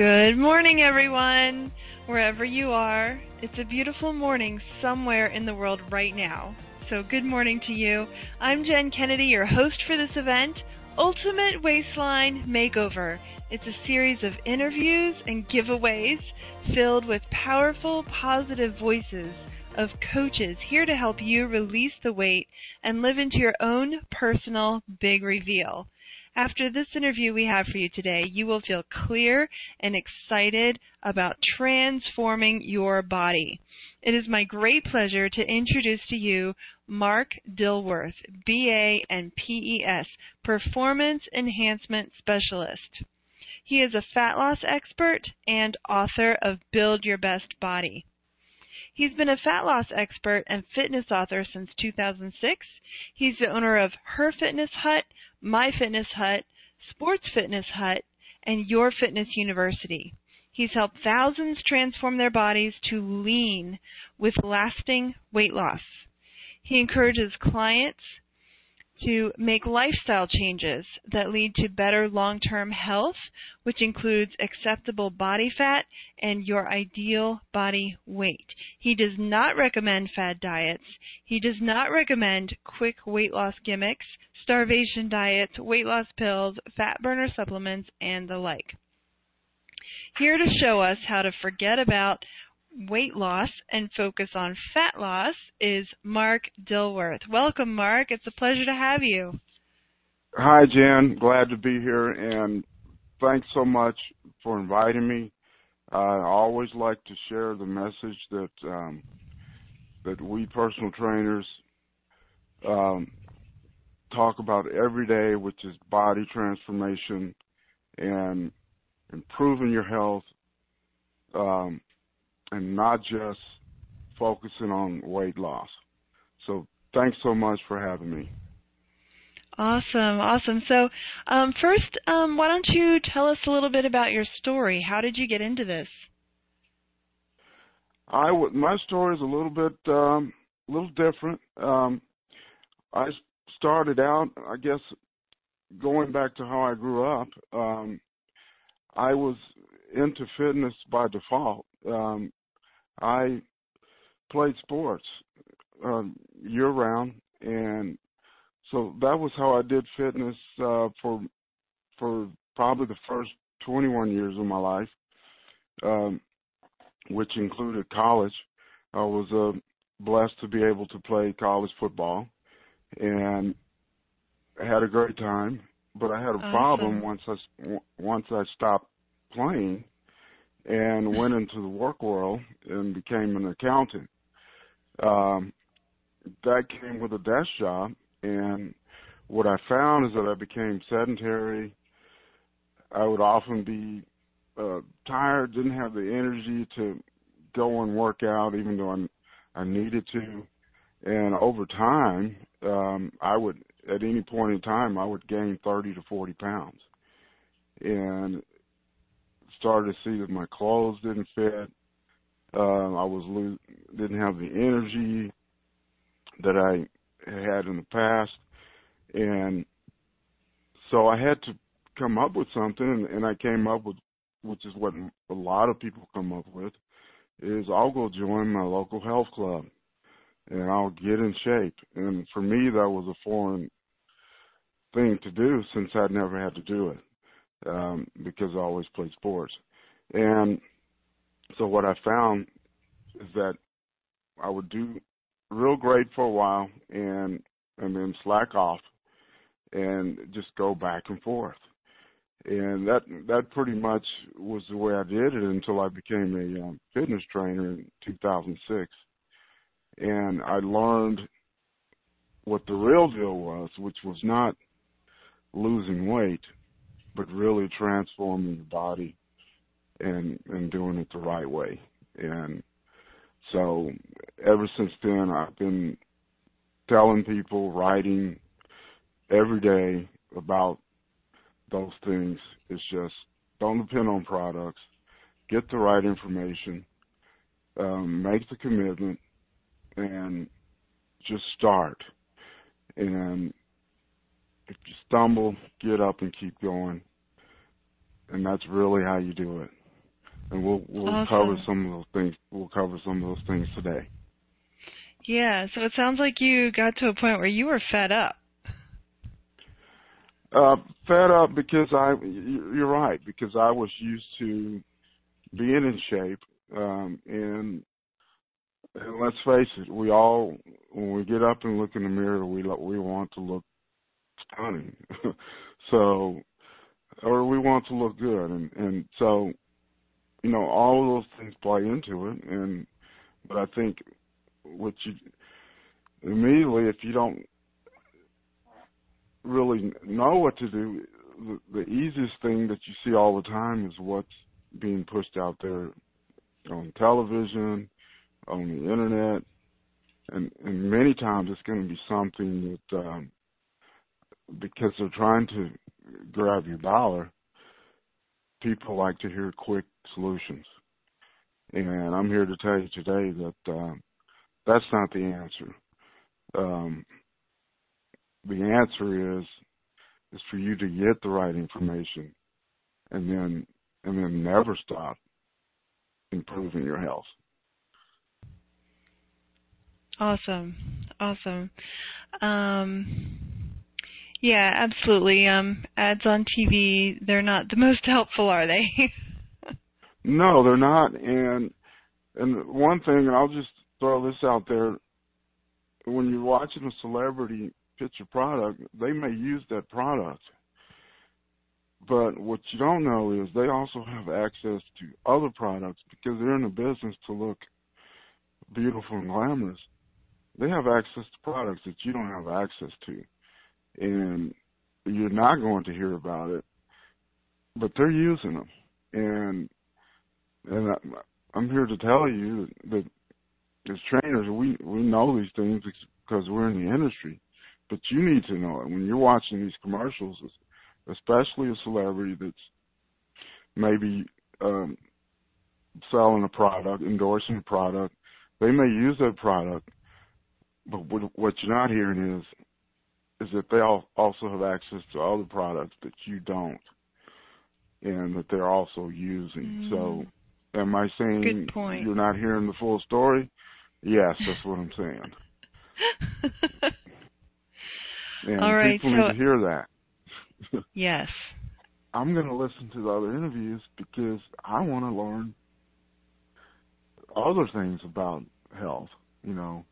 Good morning, everyone, wherever you are. It's a beautiful morning somewhere in the world right now. So, good morning to you. I'm Jen Kennedy, your host for this event, Ultimate Waistline Makeover. It's a series of interviews and giveaways filled with powerful, positive voices of coaches here to help you release the weight and live into your own personal big reveal. After this interview we have for you today, you will feel clear and excited about transforming your body. It is my great pleasure to introduce to you Mark Dilworth, BA and PES, Performance Enhancement Specialist. He is a fat loss expert and author of Build Your Best Body. He's been a fat loss expert and fitness author since 2006. He's the owner of Her Fitness Hut, My Fitness Hut, Sports Fitness Hut, and Your Fitness University. He's helped thousands transform their bodies to lean with lasting weight loss. He encourages clients to make lifestyle changes that lead to better long-term health, which includes acceptable body fat and your ideal body weight. He does not recommend fad diets. He does not recommend quick weight loss gimmicks, starvation diets, weight loss pills, fat burner supplements, and the like. Here to show us how to forget about weight loss and focus on fat loss is Mark Dilworth. Welcome, Mark. It's a pleasure to have you. Hi, Jen. Glad to be here, and thanks so much for inviting me. I always like to share the message that um, that we personal trainers um, talk about every day, which is body transformation and improving your health. Um, and not just focusing on weight loss. So thanks so much for having me. Awesome, awesome. So, um, first, um, why don't you tell us a little bit about your story? How did you get into this? I w- my story is a little bit, um, a little different. Um, I started out, I guess, going back to how I grew up. Um, I was into fitness by default. Um, I played sports um, year round, and so that was how I did fitness uh, for for probably the first 21 years of my life, um, which included college. I was uh, blessed to be able to play college football, and I had a great time. But I had a awesome. problem once I once I stopped playing and went into the work world and became an accountant. Um, that came with a desk job, and what I found is that I became sedentary. I would often be uh, tired, didn't have the energy to go and work out, even though I, I needed to. And over time, um, I would, at any point in time, I would gain 30 to 40 pounds. And started to see that my clothes didn't fit. Uh, I was lo- didn't have the energy that I had in the past, and so I had to come up with something, and, and I came up with, which is what a lot of people come up with, is I'll go join my local health club, and I'll get in shape. And for me, that was a foreign thing to do since I'd never had to do it um, because I always played sports. And so what I found is that I would do real great for a while and and then slack off and just go back and forth. And that that pretty much was the way I did it until I became a um, fitness trainer in 2006. And I learned what the real deal was, which was not losing weight, but really transforming the body and and doing it the right way. And so ever since then, I've been telling people, writing every day about those things. It's just don't depend on products. Get the right information. Um, make the commitment and just start. And if you stumble, get up and keep going. And that's really how you do it. and we'll we'll awesome. cover some of those things. We'll cover some of those things today. Yeah, so it sounds like you got to a point where you were fed up. Uh, fed up because I, you're right, because I was used to being in shape, um, and, and let's face it, we all, when we get up and look in the mirror, we we want to look stunning, so, or we want to look good, and and so, you know, all of those things play into it, and but I think what you immediately, if you don't really know what to do, the, the easiest thing that you see all the time is what's being pushed out there on television, on the internet, and, and many times it's going to be something that um, because they're trying to grab your dollar, people like to hear quick solutions. And I'm here to tell you today that um, that's not the answer. Um, the answer is is for you to get the right information and then and then never stop improving your health. Awesome. Awesome. Um yeah, absolutely. Um ads on TV, they're not the most helpful, are they? no, they're not and and one thing and I'll just throw this out there when you're watching a celebrity pitch a product, they may use that product. But what you don't know is they also have access to other products because they're in the business to look beautiful and glamorous. They have access to products that you don't have access to. And you're not going to hear about it, but they're using them. And and I'm here to tell you that as trainers, we we know these things because we're in the industry. But you need to know it when you're watching these commercials, especially a celebrity that's maybe um, selling a product, endorsing a product. They may use that product, but what you're not hearing is is that they also have access to other products that you don't, and that they're also using. Mm. So, am I saying you're not hearing the full story? Yes, that's what I'm saying. And All right, people so, need to hear that. yes. I'm going to listen to the other interviews because I want to learn other things about health. You know,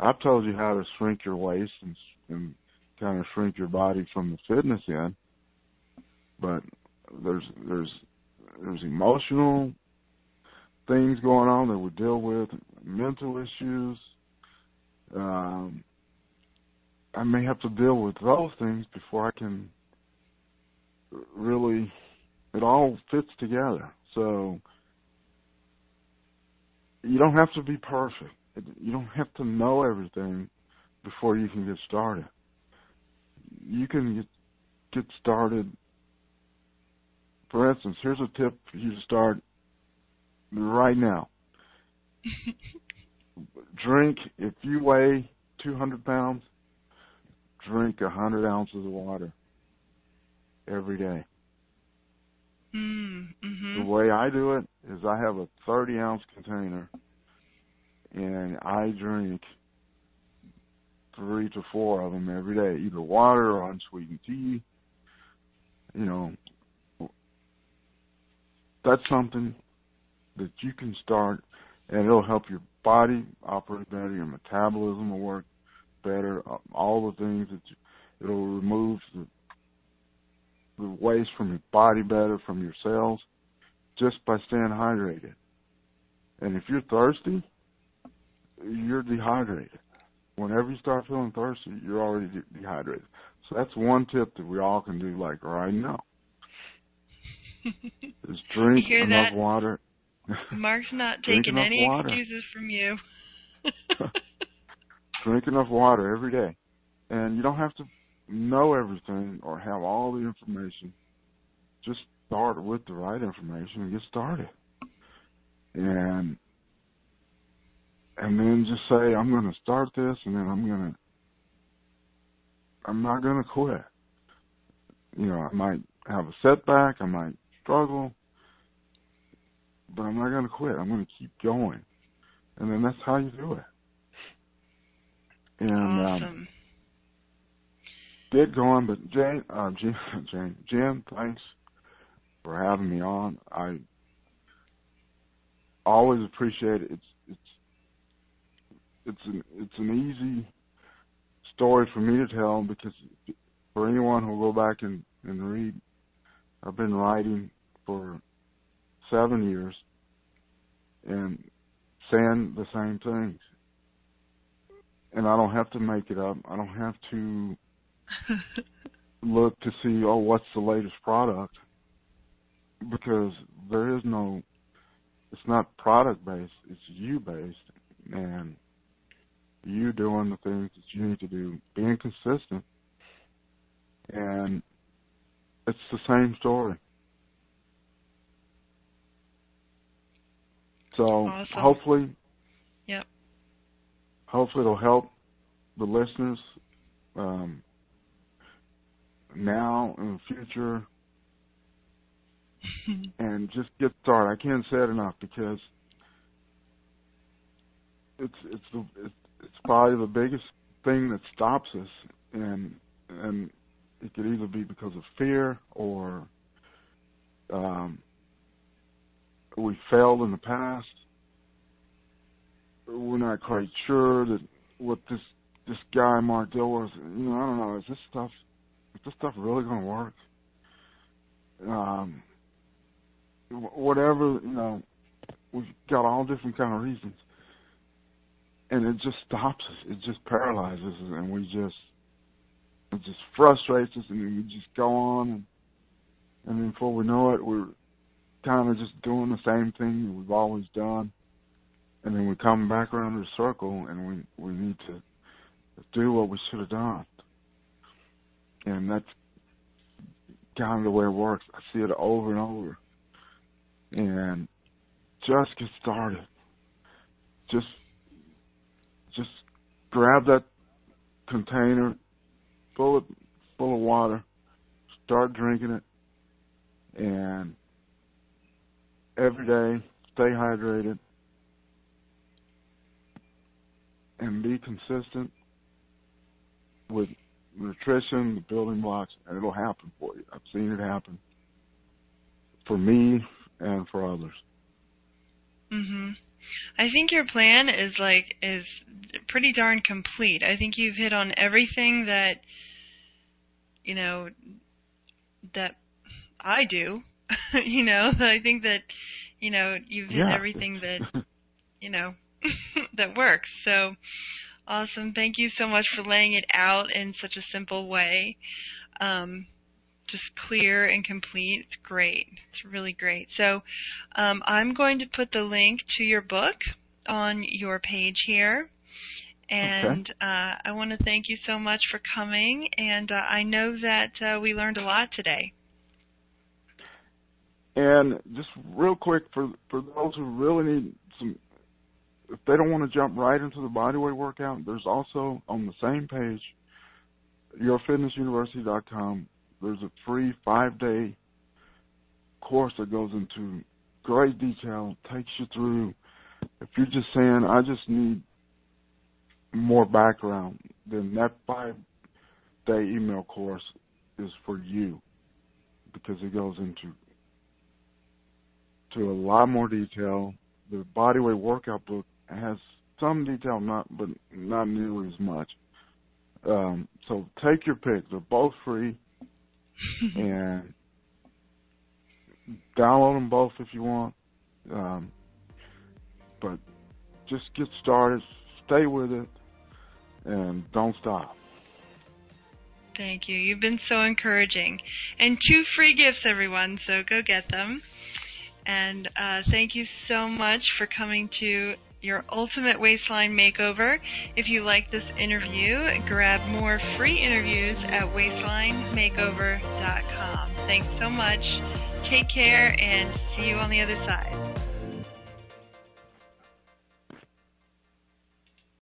I've told you how to shrink your waist and, and kind of shrink your body from the fitness end, but there's there's there's emotional things going on that we deal with, mental issues, um, I may have to deal with those things before I can really it all fits together. So you don't have to be perfect. You don't have to know everything before you can get started. You can get get started. For instance, here's a tip for you to start right now. Drink if you weigh 200 pounds drink a hundred ounces of water every day. Mm, mm-hmm. The way I do it is I have a 30 ounce container and I drink three to four of them every day, either water or unsweetened tea. You know, that's something that you can start and it'll help your body operate better, your metabolism will work better, all the things that you, it'll remove the, the waste from your body better, from your cells, just by staying hydrated. And if you're thirsty, you're dehydrated. Whenever you start feeling thirsty, you're already de- dehydrated. So that's one tip that we all can do, like right now. Is drink enough that? water. Mark's not taking any water. excuses from you. drink enough water every day. And you don't have to know everything or have all the information. Just start with the right information and get started. And and then just say, I'm gonna start this and then I'm gonna I'm not gonna quit. You know, I might have a setback, I might struggle, but I'm not going to quit. I'm going to keep going, and then that's how you do it. And awesome. um, get going. But Jane, uh, Jim, Jane, Jim, thanks for having me on. I always appreciate it. It's it's it's an it's an easy story for me to tell because for anyone who'll go back and and read, I've been writing for seven years and saying the same things. And I don't have to make it up. I don't have to look to see, oh, what's the latest product? Because there is no, it's not product based, it's you based. And you doing the things that you need to do, being consistent. And it's the same story. So awesome. hopefully, yep. Hopefully, it'll help the listeners um, now in the future, and just get started. I can't say it enough because it's it's the it's, it's probably the biggest thing that stops us, and and it could either be because of fear or um, we failed in the past. We're not quite sure that what this this guy Mark Dilworth, you know, I don't know, is this stuff is this stuff really going to work? Um, whatever, you know, we've got all different kind of reasons, and it just stops us. It just paralyzes us, and we just it just frustrates us, and we just go on, and, and before we know it, we're kind of just doing the same thing we've always done, and then we come back around the circle, and we we need to do what we should have done, and that's kind of the way it works. I see it over and over, and just get started. Just just grab that container, full of full of water, start drinking it, and every day, stay hydrated, and be consistent with nutrition, the building blocks, and it'll happen for you. I've seen it happen for me and for others. Mhm. I think your plan is like is pretty darn complete. I think you've hit on everything that you know that I do you know, I think that you know you've hit yeah. everything that you know that works. So awesome! Thank you so much for laying it out in such a simple way. Um, just clear and complete. It's great. It's really great. So um, I'm going to put the link to your book on your page here. And okay. uh, I want to thank you so much for coming. And uh, I know that uh, we learned a lot today. And just real quick for for those who really need some, if they don't want to jump right into the bodyweight workout, there's also on the same page, yourfitnessuniversity.com. There's a free five day course that goes into great detail, takes you through. If you're just saying, I just need more background, then that five day email course is for you because it goes into to a lot more detail. The bodyweight workout book has some detail, not but not nearly as much. Um, so take your pick. They're both free, and download them both if you want. Um, but just get started, stay with it, and don't stop. Thank you. You've been so encouraging. And two free gifts, everyone, so go get them. And uh, thank you so much for coming to your ultimate waistline makeover. If you like this interview, grab more free interviews at waistlinemakeover.com. Thanks so much. Take care and see you on the other side.